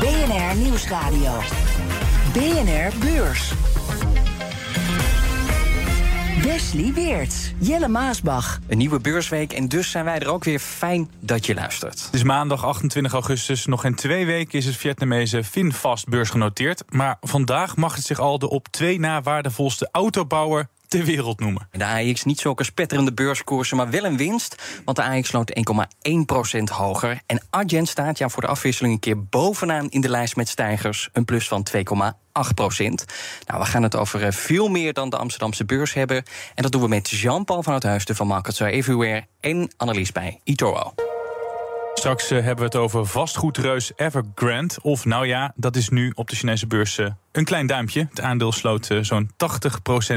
BNR Nieuwsradio. BNR Beurs. Wesley Weert, Jelle Maasbach. Een nieuwe beursweek en dus zijn wij er ook weer. Fijn dat je luistert. Het is maandag 28 augustus. Nog in twee weken is het Vietnamese Finfast beursgenoteerd. Maar vandaag mag het zich al de op twee na waardevolste autobouwer ter wereld noemen. De AX niet zulke spetterende beurskoersen, maar wel een winst. Want de AX sloot 1,1% hoger. En Adyen staat ja, voor de afwisseling een keer bovenaan in de lijst met stijgers. Een plus van 2,8 procent. Nou, we gaan het over eh, veel meer dan de Amsterdamse beurs hebben. En dat doen we met Jean-Paul van het Huisten van Markets Everywhere en Annelies bij eToro. Straks eh, hebben we het over vastgoedreus Evergrande. Of nou ja, dat is nu op de Chinese beurs eh, een klein duimpje. Het aandeel sloot uh, zo'n 80%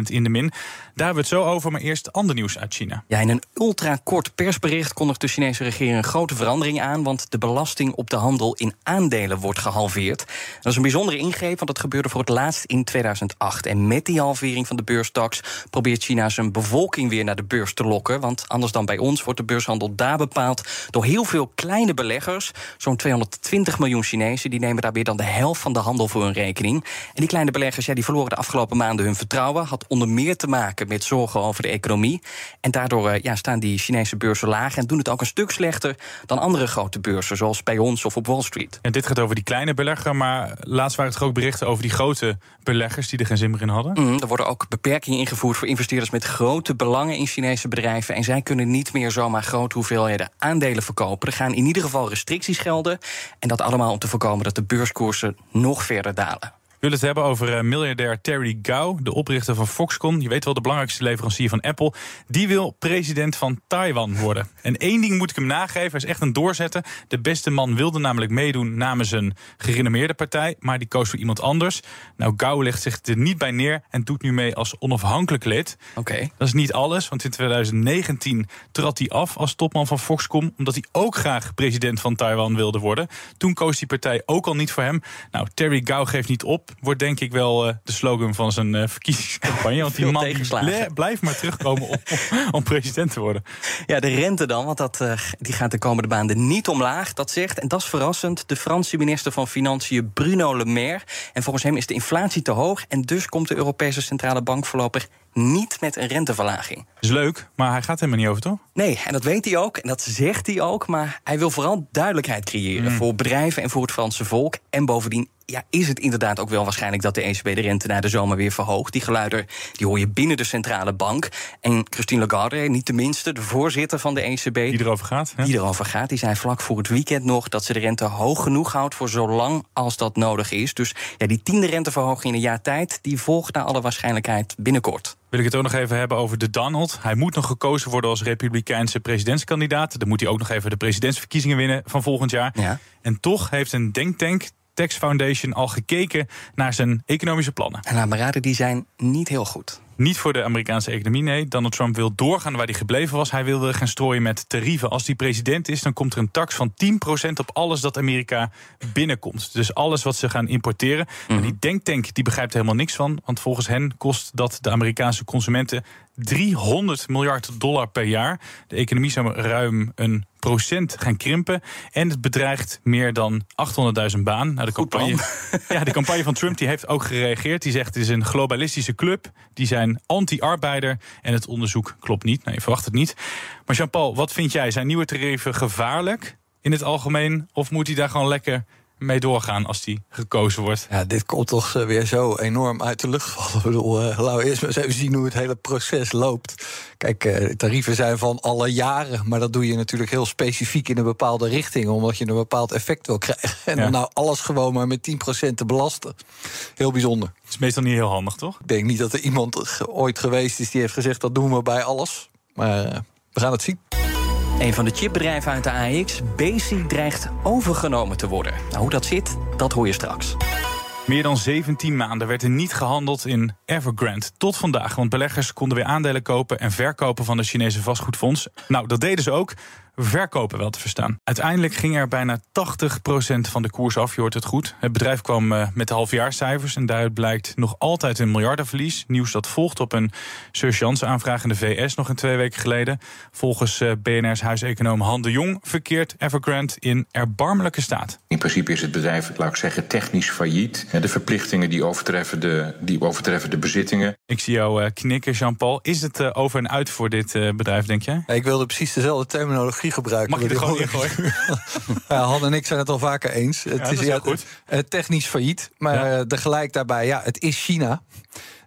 in de min. Daar hebben we het zo over, maar eerst ander nieuws uit China. Ja, in een ultrakort persbericht kondigt de Chinese regering een grote verandering aan. Want de belasting op de handel in aandelen wordt gehalveerd. Dat is een bijzondere ingreep, want dat gebeurde voor het laatst in 2008. En met die halvering van de beurstaks probeert China zijn bevolking weer naar de beurs te lokken. Want anders dan bij ons wordt de beurshandel daar bepaald door heel veel kleine beleggers. Zo'n 220 miljoen Chinezen, die nemen daar weer dan de helft van de handel voor hun rekening. En die kleine beleggers ja, die verloren de afgelopen maanden hun vertrouwen. Had onder meer te maken met zorgen over de economie. En daardoor ja, staan die Chinese beurzen laag en doen het ook een stuk slechter dan andere grote beurzen, zoals bij ons of op Wall Street. En dit gaat over die kleine belegger, maar laatst waren het ook berichten over die grote beleggers die er geen zin meer in hadden. Mm, er worden ook beperkingen ingevoerd voor investeerders met grote belangen in Chinese bedrijven. En zij kunnen niet meer zomaar grote hoeveelheden aandelen verkopen. Er gaan in ieder geval restricties gelden. En dat allemaal om te voorkomen dat de beurskoersen nog verder dalen. We willen het hebben over miljardair Terry Gao, de oprichter van Foxconn. Je weet wel, de belangrijkste leverancier van Apple. Die wil president van Taiwan worden. En één ding moet ik hem nageven, hij is echt een doorzetter. De beste man wilde namelijk meedoen namens een gerenommeerde partij... maar die koos voor iemand anders. Nou, Gao legt zich er niet bij neer en doet nu mee als onafhankelijk lid. Oké. Dat is niet alles, want in 2019 trad hij af als topman van Foxconn... omdat hij ook graag president van Taiwan wilde worden. Toen koos die partij ook al niet voor hem. Nou, Terry Gao geeft niet op wordt denk ik wel uh, de slogan van zijn uh, verkiezingscampagne. Want die man blijft maar terugkomen om, om, president te worden. Ja, de rente dan, want dat, uh, die gaat de komende maanden niet omlaag. Dat zegt, en dat is verrassend, de Franse minister van Financiën Bruno Le Maire. En volgens hem is de inflatie te hoog en dus komt de Europese Centrale Bank voorlopig niet met een renteverlaging. Is leuk, maar hij gaat helemaal niet over, toch? Nee, en dat weet hij ook en dat zegt hij ook. Maar hij wil vooral duidelijkheid creëren voor bedrijven en voor het Franse volk. En bovendien ja, is het inderdaad ook wel waarschijnlijk dat de ECB de rente na de zomer weer verhoogt. Die geluiden die hoor je binnen de centrale bank. En Christine Lagarde, niet de minste, de voorzitter van de ECB. Die erover gaat. Die erover gaat. Die zei vlak voor het weekend nog dat ze de rente hoog genoeg houdt voor zo lang als dat nodig is. Dus ja, die tiende renteverhoging in een jaar tijd, die volgt naar alle waarschijnlijkheid binnenkort wil ik het ook nog even hebben over de Donald. Hij moet nog gekozen worden als republikeinse presidentskandidaat. Dan moet hij ook nog even de presidentsverkiezingen winnen van volgend jaar. Ja. En toch heeft een denktank, Tax Foundation, al gekeken naar zijn economische plannen. En laat me raden, die zijn niet heel goed. Niet voor de Amerikaanse economie, nee. Donald Trump wil doorgaan waar hij gebleven was. Hij wilde gaan strooien met tarieven. Als hij president is, dan komt er een tax van 10% op alles dat Amerika binnenkomt. Dus alles wat ze gaan importeren. En Mhm. die denktank die begrijpt er helemaal niks van. Want volgens hen kost dat de Amerikaanse consumenten 300 miljard dollar per jaar. De economie zou ruim een procent gaan krimpen. En het bedreigt meer dan 800.000 banen. Nou, de, campagne, ja, de campagne van Trump die heeft ook gereageerd. Die zegt het is een globalistische club. Die zijn anti-arbeider. En het onderzoek klopt niet. Nou, je verwacht het niet. Maar Jean-Paul, wat vind jij? Zijn nieuwe tarieven gevaarlijk in het algemeen? Of moet hij daar gewoon lekker mee doorgaan als die gekozen wordt. Ja, dit komt toch eh, weer zo enorm uit de lucht vallen. Ik bedoel, uh, laten we eerst maar eens even zien hoe het hele proces loopt. Kijk, uh, tarieven zijn van alle jaren, maar dat doe je natuurlijk heel specifiek in een bepaalde richting, omdat je een bepaald effect wil krijgen. En ja. dan nou alles gewoon maar met 10% te belasten. Heel bijzonder. Dat is meestal niet heel handig, toch? Ik denk niet dat er iemand ooit geweest is die heeft gezegd dat doen we bij alles. Maar we gaan het zien. Een van de chipbedrijven uit de AX, Besi, dreigt overgenomen te worden. Nou, hoe dat zit, dat hoor je straks. Meer dan 17 maanden werd er niet gehandeld in Evergrande. Tot vandaag, want beleggers konden weer aandelen kopen en verkopen van de Chinese vastgoedfonds. Nou, dat deden ze ook verkopen wel te verstaan. Uiteindelijk ging er bijna 80% van de koers af, je hoort het goed. Het bedrijf kwam uh, met de halfjaarcijfers en daaruit blijkt nog altijd een miljardenverlies. Nieuws dat volgt op een surgeance aanvraag in de VS nog een twee weken geleden. Volgens uh, BNR's huiseconoom Han de Jong verkeert Evergrande in erbarmelijke staat. In principe is het bedrijf, laat ik zeggen, technisch failliet. De verplichtingen die overtreffen de, die overtreffen de bezittingen. Ik zie jou uh, knikken, Jean-Paul. Is het over en uit voor dit bedrijf, denk je? ik wilde precies dezelfde terminologie gebruiken. Mag je er gewoon ingooien? ja, Han en ik zijn het al vaker eens. Het is, ja, goed. technisch failliet, maar ja. tegelijk daarbij, ja, het is China.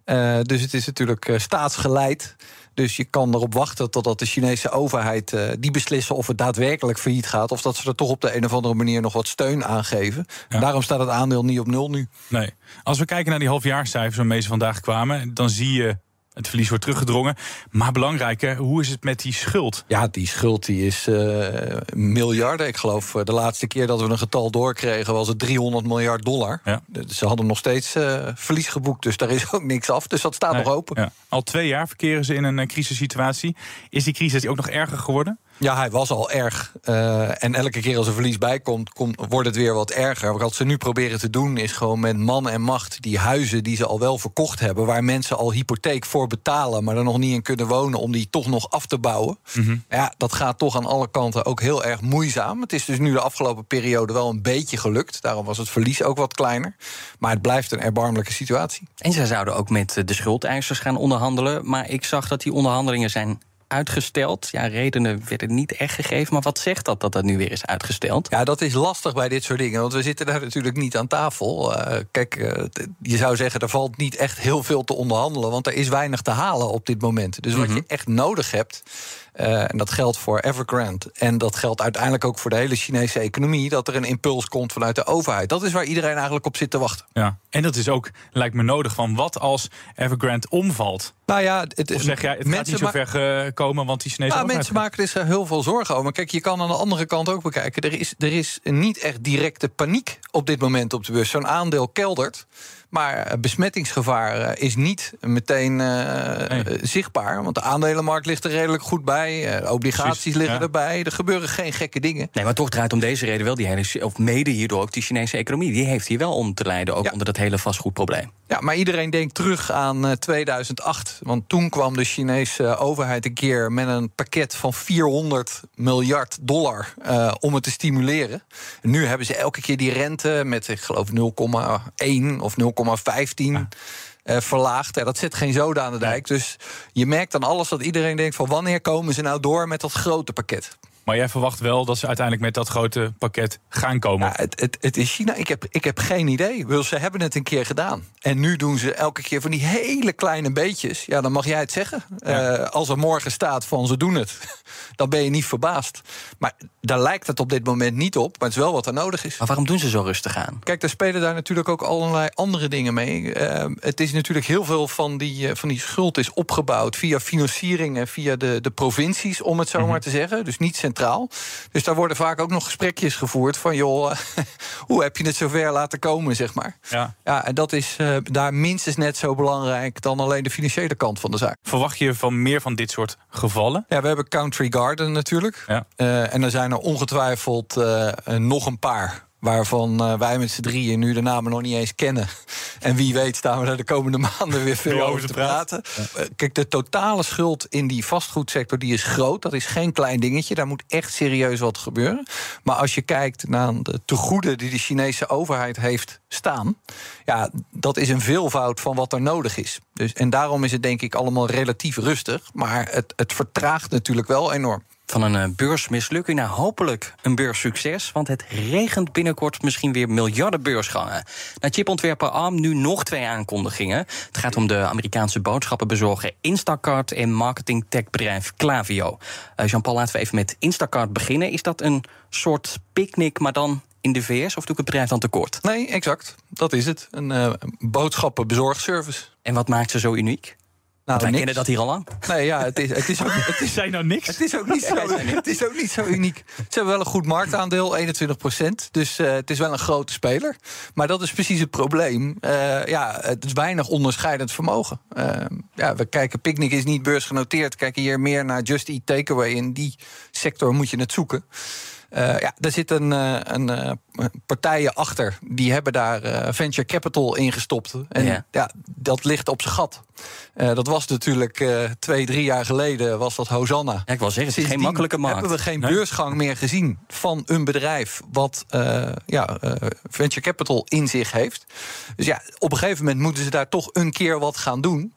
Uh, dus het is natuurlijk uh, staatsgeleid. Dus je kan erop wachten totdat de Chinese overheid uh, die beslissen of het daadwerkelijk failliet gaat. Of dat ze er toch op de een of andere manier nog wat steun aan geven. Ja. Daarom staat het aandeel niet op nul nu. Nee. Als we kijken naar die halfjaarcijfers waarmee ze vandaag kwamen, dan zie je het verlies wordt teruggedrongen. Maar belangrijker, hoe is het met die schuld? Ja, die schuld die is uh, miljarden. Ik geloof uh, de laatste keer dat we een getal doorkregen... was het 300 miljard dollar. Ja. Ze hadden nog steeds uh, verlies geboekt, dus daar is ook niks af. Dus dat staat nee, nog open. Ja. Al twee jaar verkeren ze in een crisissituatie. Is die crisis ook nog erger geworden? Ja, hij was al erg. Uh, en elke keer als er verlies bij komt, komt, wordt het weer wat erger. Wat ze nu proberen te doen, is gewoon met man en macht die huizen die ze al wel verkocht hebben, waar mensen al hypotheek voor betalen, maar er nog niet in kunnen wonen, om die toch nog af te bouwen. Mm -hmm. Ja, dat gaat toch aan alle kanten ook heel erg moeizaam. Het is dus nu de afgelopen periode wel een beetje gelukt. Daarom was het verlies ook wat kleiner. Maar het blijft een erbarmelijke situatie. En zij zouden ook met de schuldeisers gaan onderhandelen. Maar ik zag dat die onderhandelingen zijn uitgesteld. Ja, redenen werden niet echt gegeven. Maar wat zegt dat dat dat nu weer is uitgesteld? Ja, dat is lastig bij dit soort dingen. Want we zitten daar natuurlijk niet aan tafel. Uh, kijk, uh, je zou zeggen, er valt niet echt heel veel te onderhandelen. Want er is weinig te halen op dit moment. Dus wat mm -hmm. je echt nodig hebt. Uh, en dat geldt voor Evergrande. En dat geldt uiteindelijk ook voor de hele Chinese economie. Dat er een impuls komt vanuit de overheid. Dat is waar iedereen eigenlijk op zit te wachten. Ja, en dat is ook, lijkt me nodig. Van wat als Evergrande omvalt? Nou ja, het, of zeg jij, het gaat niet zo ver gekomen, want die Chinese nou, Mensen maken er heel veel zorgen over. Maar kijk, je kan aan de andere kant ook bekijken. Er is, er is niet echt directe paniek op dit moment op de beurs. Zo'n aandeel keldert. Maar besmettingsgevaar is niet meteen uh, nee. zichtbaar. Want de aandelenmarkt ligt er redelijk goed bij. Obligaties Precies, liggen ja. erbij. Er gebeuren geen gekke dingen. Nee, maar toch draait om deze reden wel die hele. Of mede hierdoor ook die Chinese economie. Die heeft hier wel om te lijden. Ook ja. onder dat hele vastgoedprobleem. Ja, maar iedereen denkt terug aan uh, 2008. Want toen kwam de Chinese overheid een keer met een pakket van 400 miljard dollar uh, om het te stimuleren. En nu hebben ze elke keer die rente met, ik geloof, 0,1 of 0,15 ja. uh, verlaagd. Ja, dat zit geen zoden aan de dijk. Dus je merkt aan alles dat iedereen denkt van wanneer komen ze nou door met dat grote pakket? Maar jij verwacht wel dat ze uiteindelijk met dat grote pakket gaan komen? Ja, het, het, het is China. Ik heb, ik heb geen idee. Wil, ze hebben het een keer gedaan. En nu doen ze elke keer van die hele kleine beetjes. Ja, dan mag jij het zeggen. Ja. Uh, als er morgen staat van ze doen het, dan ben je niet verbaasd. Maar daar lijkt het op dit moment niet op. Maar het is wel wat er nodig is. Maar waarom doen ze zo rustig aan? Kijk, er spelen daar natuurlijk ook allerlei andere dingen mee. Uh, het is natuurlijk heel veel van die, uh, van die schuld is opgebouwd via financiering en via de, de provincies, om het zo mm -hmm. maar te zeggen. Dus niet centraal. Dus daar worden vaak ook nog gesprekjes gevoerd van joh, hoe heb je het zover laten komen, zeg maar. Ja, ja en dat is uh, daar minstens net zo belangrijk dan alleen de financiële kant van de zaak. Verwacht je van meer van dit soort gevallen? Ja, we hebben Country Garden natuurlijk. Ja. Uh, en er zijn er ongetwijfeld nog een paar waarvan uh, wij met z'n drieën nu de namen nog niet eens kennen. En wie weet staan we er de komende maanden weer veel over te praten. Ja. Uh, kijk, de totale schuld in die vastgoedsector die is groot. Dat is geen klein dingetje. Daar moet echt serieus wat gebeuren. Maar als je kijkt naar de tegoeden die de Chinese overheid heeft staan... ja, dat is een veelvoud van wat er nodig is. Dus, en daarom is het denk ik allemaal relatief rustig. Maar het, het vertraagt natuurlijk wel enorm van een beursmislukking naar hopelijk een beurssucces. Want het regent binnenkort misschien weer miljarden beursgangen. Na chipontwerper ARM nu nog twee aankondigingen. Het gaat om de Amerikaanse boodschappenbezorger Instacart en marketing-techbedrijf Klaviyo. Uh, Jean-Paul, laten we even met Instacart beginnen. Is dat een soort picknick, maar dan in de VS? Of doe ik het bedrijf dan tekort? Nee, exact. Dat is het. Een uh, boodschappenbezorgservice. En wat maakt ze zo uniek? Nou, wij niks. kennen dat hier al lang. Nee, ja, het is, het is ook, het is, Zijn nou niks? het is ook niet zo, het is ook niet zo uniek. Ze hebben wel een goed marktaandeel, 21 procent. Dus eh, het is wel een grote speler. Maar dat is precies het probleem. Eh, ja, het is weinig onderscheidend vermogen. Eh, ja, we kijken, Picnic is niet beursgenoteerd. Kijken hier meer naar Just Eat Takeaway. In die sector moet je het zoeken. Uh, ja, er zitten uh, een, uh, partijen achter. Die hebben daar venture capital in gestopt. En ja. ja dat ligt op zijn gat. dat was natuurlijk twee, drie jaar geleden was dat Hosanna. Ja, ik wil zeggen, het is geen makkelijke markt. hebben we geen nee? beursgang meer gezien van een bedrijf... wat ja, venture capital in zich heeft. Dus ja, op een gegeven moment moeten ze daar toch een keer wat gaan doen.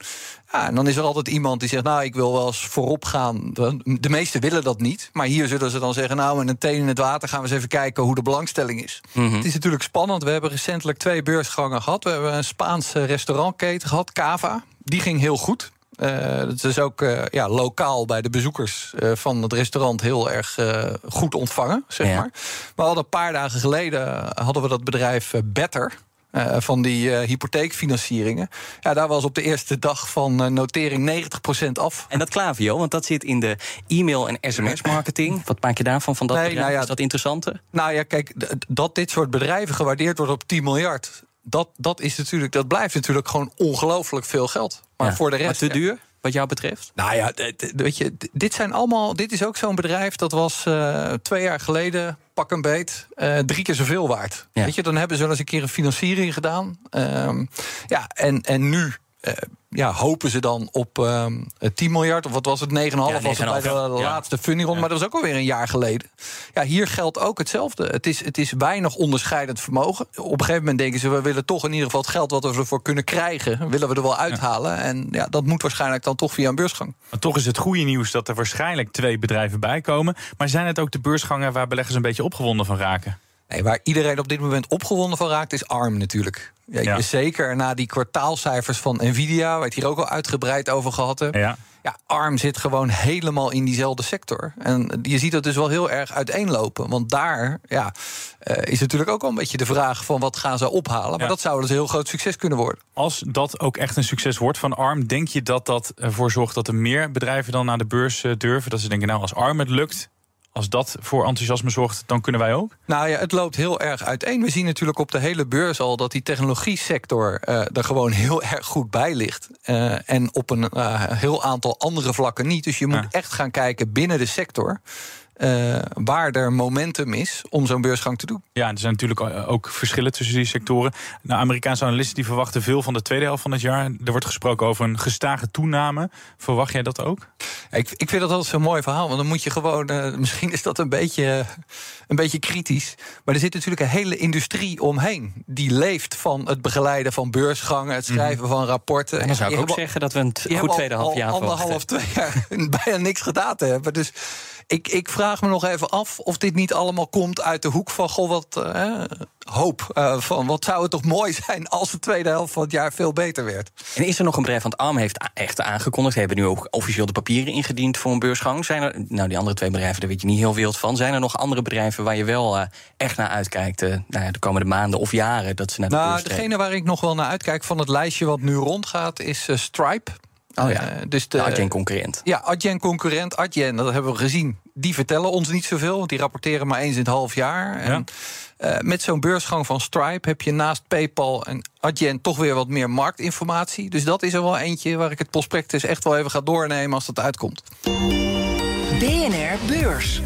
Ja, en dan is er altijd iemand die zegt, nou, ik wil wel eens voorop gaan. De meesten willen dat niet. Maar hier zullen ze dan zeggen, nou, met een teen in het water... gaan we eens even kijken hoe de belangstelling is. Mm -hmm. Het is natuurlijk spannend. We hebben recentelijk twee beursgangen gehad. We hebben een Spaanse restaurantketen gehad, Cava. Die ging heel goed. Uh, dat is ook uh, ja, lokaal bij de bezoekers uh, van het restaurant heel erg goed ontvangen, zeg ja. maar. We hadden een paar dagen geleden hadden we dat bedrijf Better. Uh, van die uh, hypotheekfinancieringen. Ja, daar was op de eerste dag van uh, notering 90% af. En dat Klavio, want dat zit in de e-mail- en sms-marketing. Wat maak je daarvan, van dat nee? Nou ja, is dat interessanter? Nou ja, kijk, dat dit soort bedrijven gewaardeerd wordt op 10 miljard... Dat, dat, is natuurlijk, dat blijft natuurlijk gewoon ongelooflijk veel geld. Maar ja, voor de rest... Maar te duur? Wat jou betreft? Nou ja, weet je, dit zijn allemaal. Dit is ook zo'n bedrijf dat was uh, twee jaar geleden pak een beet uh, drie keer zoveel waard. Ja. Weet je, dan hebben ze wel eens een keer een financiering gedaan. Uh, ja, en, en nu. Uh, ja, hopen ze dan op um, 10 miljard, of wat was het, 9,5 ja, was het bij de ja. laatste funding rond, maar dat was ook alweer een jaar geleden. Ja, hier geldt ook hetzelfde. Het is, het is weinig onderscheidend vermogen. Op een gegeven moment denken ze, we willen toch in ieder geval het geld wat we ervoor kunnen krijgen, willen we er wel uithalen. En ja, dat moet waarschijnlijk dan toch via een beursgang. Maar toch is het goede nieuws dat er waarschijnlijk twee bedrijven bij komen. Maar zijn het ook de beursgangen waar beleggers een beetje opgewonden van raken? Nee, waar iedereen op dit moment opgewonden van raakt, is ARM natuurlijk. Ja, ja. Zeker na die kwartaalcijfers van Nvidia, waar we het hier ook al uitgebreid over gehad. Ja. Ja, ARM zit gewoon helemaal in diezelfde sector. En je ziet dat dus wel heel erg uiteenlopen. Want daar ja, uh, is natuurlijk ook al een beetje de vraag van wat gaan ze ophalen. Maar dat zou dus een heel groot succes kunnen worden. Als dat ook echt een succes wordt van ARM, denk je dat dat ervoor zorgt dat er meer bedrijven dan naar de beurs durven? Dat ze denken, nou, als ARM het lukt, als dat voor enthousiasme zorgt, dan kunnen wij ook? Nou ja, het loopt heel erg uiteen. We zien natuurlijk op de hele beurs al dat die technologie-sector uh, er gewoon heel erg goed bij ligt. Uh, en op een uh, heel aantal andere vlakken niet. Dus je moet ja. echt gaan kijken binnen de sector. Uh, waar er momentum is om zo'n beursgang te doen. Ja, er zijn natuurlijk ook verschillen tussen die sectoren. Nou, Amerikaanse analisten die verwachten veel van de tweede helft van het jaar. Er wordt gesproken over een gestage toename. Verwacht jij dat ook? Ik, ik vind dat altijd zo'n mooi verhaal. Want dan moet je gewoon. Uh, misschien is dat een beetje, een beetje kritisch. Maar er zit natuurlijk een hele industrie omheen. Die leeft van het begeleiden van beursgangen, het schrijven mm. van rapporten. En dan zou ik ook zeggen dat we een goed tweede half jaar anderhalf, twee jaar bijna niks gedaan hebben. Dus ik, ik vraag me nog even af of dit niet allemaal komt uit de hoek van... goh, wat uh, hoop. Uh, van wat zou het toch mooi zijn als de tweede helft van het jaar veel beter werd. En is er nog een bedrijf, want ARM heeft echt aangekondigd... ze hebben nu ook officieel de papieren ingediend voor een beursgang. Zijn er, nou die andere twee bedrijven, daar weet je niet heel veel van. Zijn er nog andere bedrijven waar je wel uh, echt naar uitkijkt... nou ja, de komende maanden of jaren dat ze naar de nou, Degene waar ik nog wel naar uitkijk van het lijstje wat nu rondgaat... is Stripe. Oh ja, uh, dus de, de Adyen-concurrent. Ja, Adyen-concurrent. Adyen, dat hebben we gezien. Die vertellen ons niet zoveel, want die rapporteren maar eens in het half jaar. En, uh, met zo'n beursgang van Stripe heb je naast PayPal en Adyen toch weer wat meer marktinformatie. Dus dat is er wel eentje waar ik het prospectus echt wel even ga doornemen als dat uitkomt. BNR Beurs.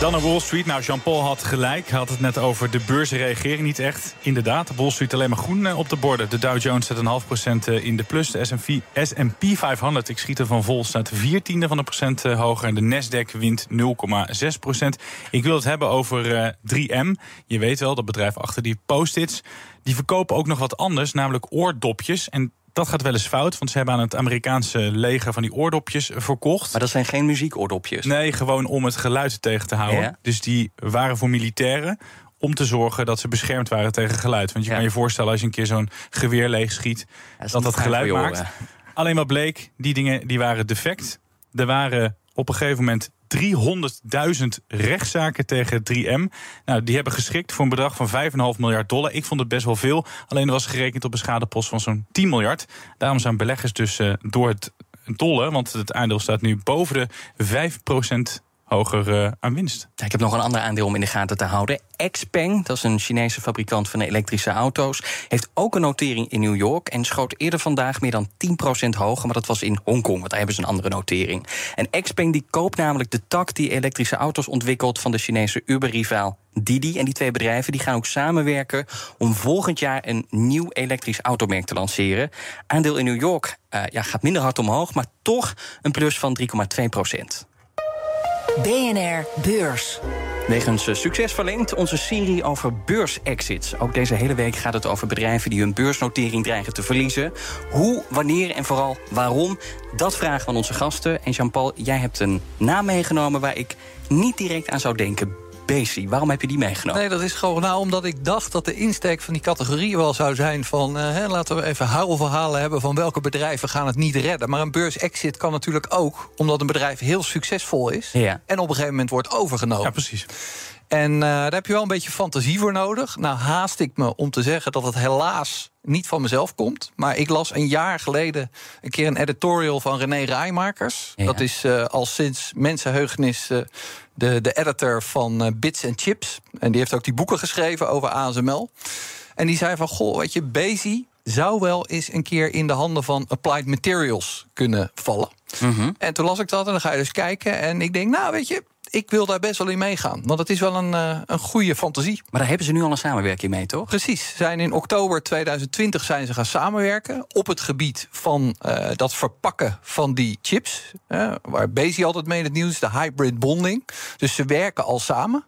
Dan naar Wall Street. Nou, Jean-Paul had gelijk. Hij had het net over de beurzen reageren niet echt. Inderdaad, Wall Street alleen maar groen op de borden. De Dow Jones staat een half procent in de plus. De S&P 500, ik schiet er van vol, staat vier tiende van een procent hoger. En de Nasdaq wint 0,6 procent. Ik wil het hebben over 3M. Je weet wel, dat bedrijf achter die post-its. Die verkopen ook nog wat anders, namelijk oordopjes. En dat gaat wel eens fout, want ze hebben aan het Amerikaanse leger van die oordopjes verkocht. Maar dat zijn geen muziekoordopjes? Nee, gewoon om het geluid tegen te houden. Ja. Dus die waren voor militairen om te zorgen dat ze beschermd waren tegen geluid. Want je ja. kan je voorstellen als je een keer zo'n geweer leeg schiet, ja, dat dat geluid maakt. Alleen wat bleek, die dingen die waren defect. Er waren op een gegeven moment 300.000 rechtszaken tegen 3M. Nou, die hebben geschikt voor een bedrag van 5,5 miljard dollar. Ik vond het best wel veel. Alleen er was gerekend op een schadepost van zo'n 10 miljard. Daarom zijn beleggers dus uh, door het tollen, want het aandeel staat nu boven de 5 hoger uh, aan winst. Ik heb nog een ander aandeel om in de gaten te houden. Xpeng, dat is een Chinese fabrikant van elektrische auto's, heeft ook een notering in New York en schoot eerder vandaag meer dan 10% hoger, maar dat was in Hongkong, want daar hebben ze een andere notering. En Xpeng die koopt namelijk de tak die elektrische auto's ontwikkelt van de Chinese Uber-rivaal Didi. En die twee bedrijven die gaan ook samenwerken om volgend jaar een nieuw elektrisch automerk te lanceren. Aandeel in New York uh, ja, gaat minder hard omhoog, maar toch een plus van 3,2 procent. BNR Beurs. Wegens eh, succes verlengd onze serie over beursexits. Ook deze hele week gaat het over bedrijven die hun beursnotering dreigen te verliezen. Hoe, wanneer en vooral waarom, dat vragen we aan onze gasten. En Jean-Paul, jij hebt een naam meegenomen waar ik niet direct aan zou denken. Waarom heb je die meegenomen? Nee, dat is gewoon nou, omdat ik dacht dat de insteek van die categorie wel zou zijn van... Uh, hè, laten we even huilverhalen hebben van welke bedrijven gaan het niet redden. Maar een beursexit kan natuurlijk ook omdat een bedrijf heel succesvol is... Ja. en op een gegeven moment wordt overgenomen. Ja, precies. En uh, daar heb je wel een beetje fantasie voor nodig. Nou haast ik me om te zeggen dat het helaas niet van mezelf komt. Maar ik las een jaar geleden een keer een editorial van René Rijmakers. Ja. Dat is uh, al sinds mensenheugenis uh, de, de editor van Bits and Chips. En die heeft ook die boeken geschreven over ASML. En die zei van, goh, weet je, Bezi zou wel eens een keer in de handen van Applied Materials kunnen vallen. Mm -hmm. En toen las ik dat en dan ga je dus kijken. En ik denk, nou weet je, ik wil daar best wel in meegaan. Want het is wel een, uh, een goede fantasie. Maar daar hebben ze nu al een samenwerking mee, toch? Precies. Zijn in oktober 2020 zijn ze gaan samenwerken op het gebied van uh, dat verpakken van die chips. Uh, waar Bezi altijd mee in het nieuws is, de hybrid bonding. Dus ze werken al samen.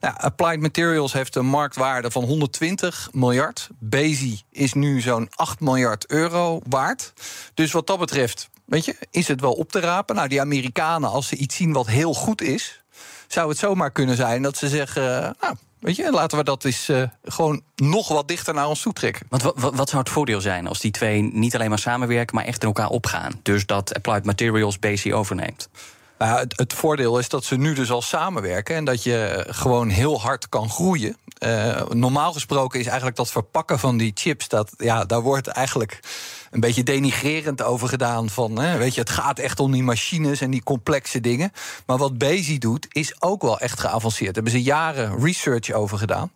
Nou, Applied Materials heeft een marktwaarde van 120 miljard. Bezi is nu zo'n 8 miljard euro waard. Dus wat dat betreft, weet je, is het wel op te rapen. Nou, die Amerikanen, als ze iets zien wat heel goed is zou het zomaar kunnen zijn dat ze zeggen: uh, Nou, weet je, laten we dat eens uh, gewoon nog wat dichter naar ons toe trekken. Want wat, wat, zou het voordeel zijn als die twee niet alleen maar samenwerken, maar echt in elkaar opgaan? Dus dat Applied Materials Bezi overneemt. Nou, het, het, voordeel is dat ze nu dus al samenwerken en dat je gewoon heel hard kan groeien. Uh, normaal gesproken is eigenlijk dat verpakken van die chips, dat, ja, daar wordt eigenlijk een beetje denigrerend over gedaan. Van, hè, weet je, het gaat echt om die machines en die complexe dingen. Maar wat Bezi doet, is ook wel echt geavanceerd. Daar hebben ze jaren research over gedaan.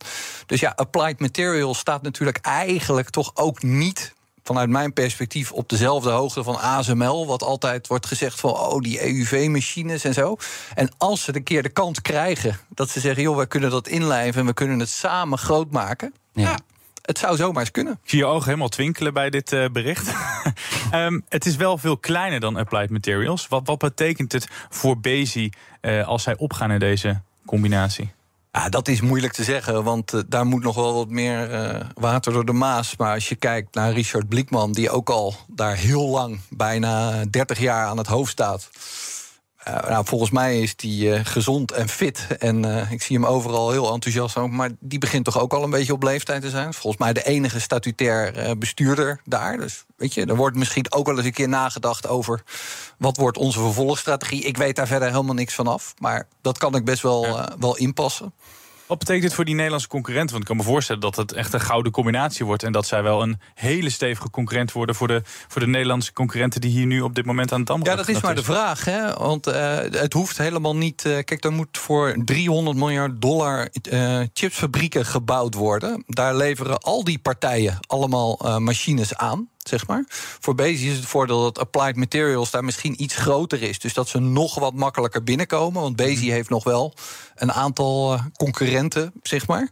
Dus ja, Applied Materials staat natuurlijk eigenlijk toch ook niet vanuit mijn perspectief op dezelfde hoogte van ASML. Wat altijd wordt gezegd van oh, die EUV-machines en zo. En als ze een keer de kans krijgen dat ze zeggen: joh, wij kunnen dat inlijven en we kunnen het samen groot maken. Ja. ja het zou zomaar eens kunnen. Ik zie je ogen helemaal twinkelen bij dit uh, bericht. um, het is wel veel kleiner dan Applied Materials. Wat, wat betekent het voor Bezi uh, als zij opgaan in deze combinatie? Ja, dat is moeilijk te zeggen, want uh, daar moet nog wel wat meer uh, water door de Maas. Maar als je kijkt naar Richard Blikman, die ook al daar heel lang, bijna 30 jaar aan het hoofd staat. Uh, nou, volgens mij is die uh, gezond en fit. En uh, ik zie hem overal heel enthousiast over. Maar die begint toch ook al een beetje op leeftijd te zijn. Volgens mij de enige statutair bestuurder daar. Dus weet je, er wordt misschien ook wel eens een keer nagedacht over... wat wordt onze vervolgstrategie. Ik weet daar verder helemaal niks van af. Maar dat kan ik best wel, wel inpassen. Wat betekent dit voor die Nederlandse concurrenten? Want ik kan me voorstellen dat het echt een gouden combinatie wordt. En dat zij wel een hele stevige concurrent worden voor de, voor de Nederlandse concurrenten die hier nu op dit moment aan het dammen Ja, dat is maar de vraag. Hè? Want uh, het hoeft helemaal niet. Uh, kijk, er moet voor 300 miljard dollar uh, chipsfabrieken gebouwd worden. Daar leveren al die partijen allemaal machines aan zeg maar. Voor Bezi is het voordeel dat Applied Materials daar misschien iets groter is. Dus dat ze nog wat makkelijker binnenkomen. Want Bezi heeft nog wel een aantal uh, concurrenten, zeg maar.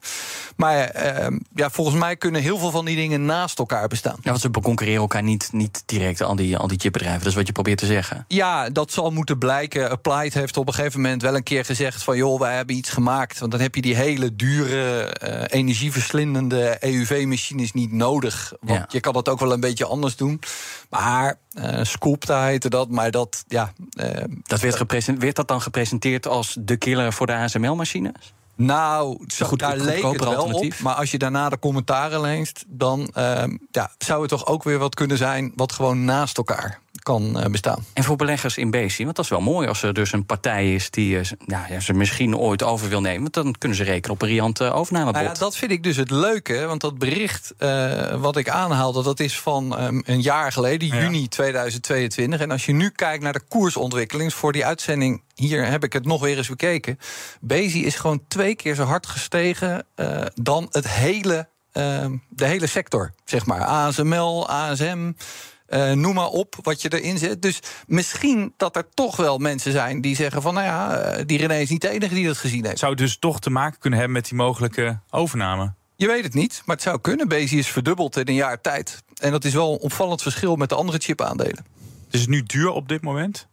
Maar uh, ja, volgens mij kunnen heel veel van die dingen naast elkaar bestaan. Ja, want ze concurreren elkaar niet, niet direct, al die, al die chipbedrijven. Dat is wat je probeert te zeggen. Ja, dat zal moeten blijken. Applied heeft op een gegeven moment wel een keer gezegd van... joh, wij hebben iets gemaakt. Want dan heb je die hele dure, uh, energieverslindende EUV-machines niet nodig. Want ja. je kan dat ook wel een beetje anders doen. Maar uh, Sculpta heette dat, maar dat, ja... Uh, dat werd, werd dat dan gepresenteerd als de killer voor de ASML-machines? Nou, zo, goed, daar leek het wel op. Maar als je daarna de commentaren leest... dan uh, ja, zou het toch ook weer wat kunnen zijn... wat gewoon naast elkaar kan eh, bestaan. En voor beleggers in Bezi, want dat is wel mooi als er dus een partij is die eh, ja, ja, ze misschien ooit over wil nemen. Want dan kunnen ze rekenen op een riant uh, overnamebod. Nou ja, dat vind ik dus het leuke, want dat bericht uh, wat ik aanhaalde, dat is van um, een jaar geleden, ja. juni 2022. En als je nu kijkt naar de koersontwikkeling voor die uitzending, hier heb ik het nog weer eens bekeken. Bezi is gewoon twee keer zo hard gestegen uh, dan het hele, de hele sector, zeg maar. ASML, ASM. Uh, noem maar op wat je erin zet. Dus misschien dat er toch wel mensen zijn die zeggen van... nou ja, die René is niet de enige die dat gezien heeft. Zou het dus toch te maken kunnen hebben met die mogelijke overname? Je weet het niet, maar het zou kunnen. Bezi is verdubbeld in een jaar tijd. En dat is wel een opvallend verschil met de andere chipaandelen. Is het nu duur op dit moment?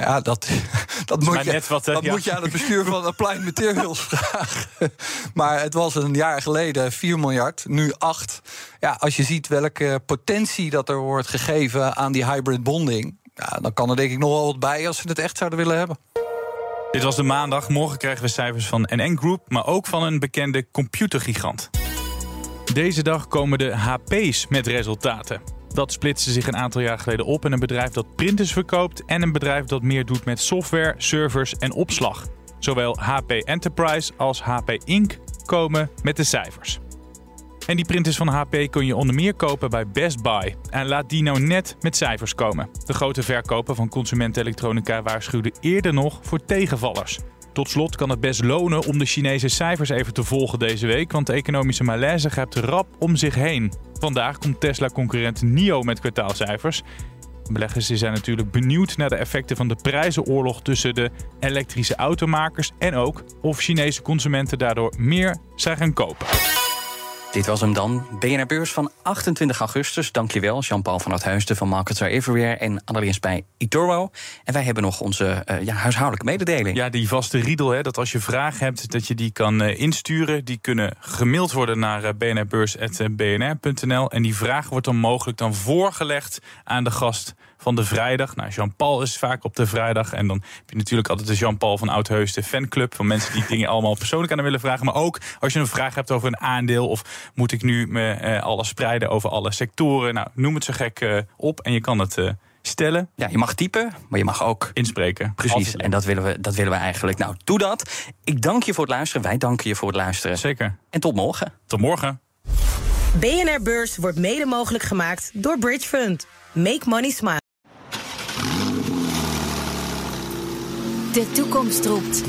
Ja, dat, dat, moet, je, wat, dat ja. moet je aan het bestuur van Applied Materials vragen. Maar het was een jaar geleden 4 miljard, nu 8. Ja, als je ziet welke potentie dat er wordt gegeven aan die hybrid bonding... Ja, dan kan er denk ik nog wel wat bij als ze het echt zouden willen hebben. Dit was de maandag. Morgen krijgen we cijfers van NN Group, maar ook van een bekende computergigant. Deze dag komen de HP's met resultaten. Dat splitste zich een aantal jaar geleden op in een bedrijf dat printers verkoopt en een bedrijf dat meer doet met software, servers en opslag. Zowel HP Enterprise als HP Inc. komen met de cijfers. En die printers van HP kun je onder meer kopen bij Best Buy. En laat die nou net met cijfers komen. De grote verkoper van consumentenelektronica waarschuwde eerder nog voor tegenvallers. Tot slot kan het best lonen om de Chinese cijfers even te volgen deze week, want de economische malaise grijpt rap om zich heen. Vandaag komt Tesla-concurrent NIO met kwartaalcijfers. Beleggers zijn natuurlijk benieuwd naar de effecten van de prijzenoorlog tussen de elektrische automakers en ook of Chinese consumenten daardoor meer zijn gaan kopen. Dit was hem dan. BNR Beurs van 28 augustus. Dankjewel, Jean-Paul van Oudhuisden van Markets Everywhere... en Annelies bij eToro. En wij hebben nog onze uh, ja, huishoudelijke mededeling. Ja, die vaste riedel, hè, dat als je vragen hebt... dat je die kan uh, insturen. Die kunnen gemaild worden naar uh, bnrbeurs.bnr.nl. En die vraag wordt dan mogelijk dan voorgelegd aan de gast van de vrijdag. Nou, Jean-Paul is vaak op de vrijdag. En dan heb je natuurlijk altijd de Jean-Paul van Oudheus, de fanclub. Van mensen die dingen allemaal persoonlijk aan hem willen vragen. Maar ook als je een vraag hebt over een aandeel. Of moet ik nu me uh, alles spreiden over alle sectoren. Nou, noem het zo gek uh, op. En je kan het. Uh, stellen. Ja, je mag typen, maar je mag ook inspreken. Precies, Altijd. en dat willen, we, dat willen we eigenlijk. Nou, doe dat. Ik dank je voor het luisteren. Wij danken je voor het luisteren. Zeker. En tot morgen. Tot morgen. BNR Beurs wordt mede mogelijk gemaakt door Bridge Fund. Make money smile. De toekomst roept.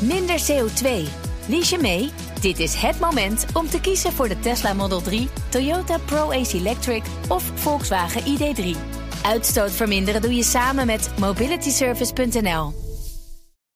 Minder CO2. Lies je mee? Dit is het moment om te kiezen voor de Tesla Model 3, Toyota Pro-Ace Electric of Volkswagen ID3. Uitstoot verminderen doe je samen met mobilityservice.nl.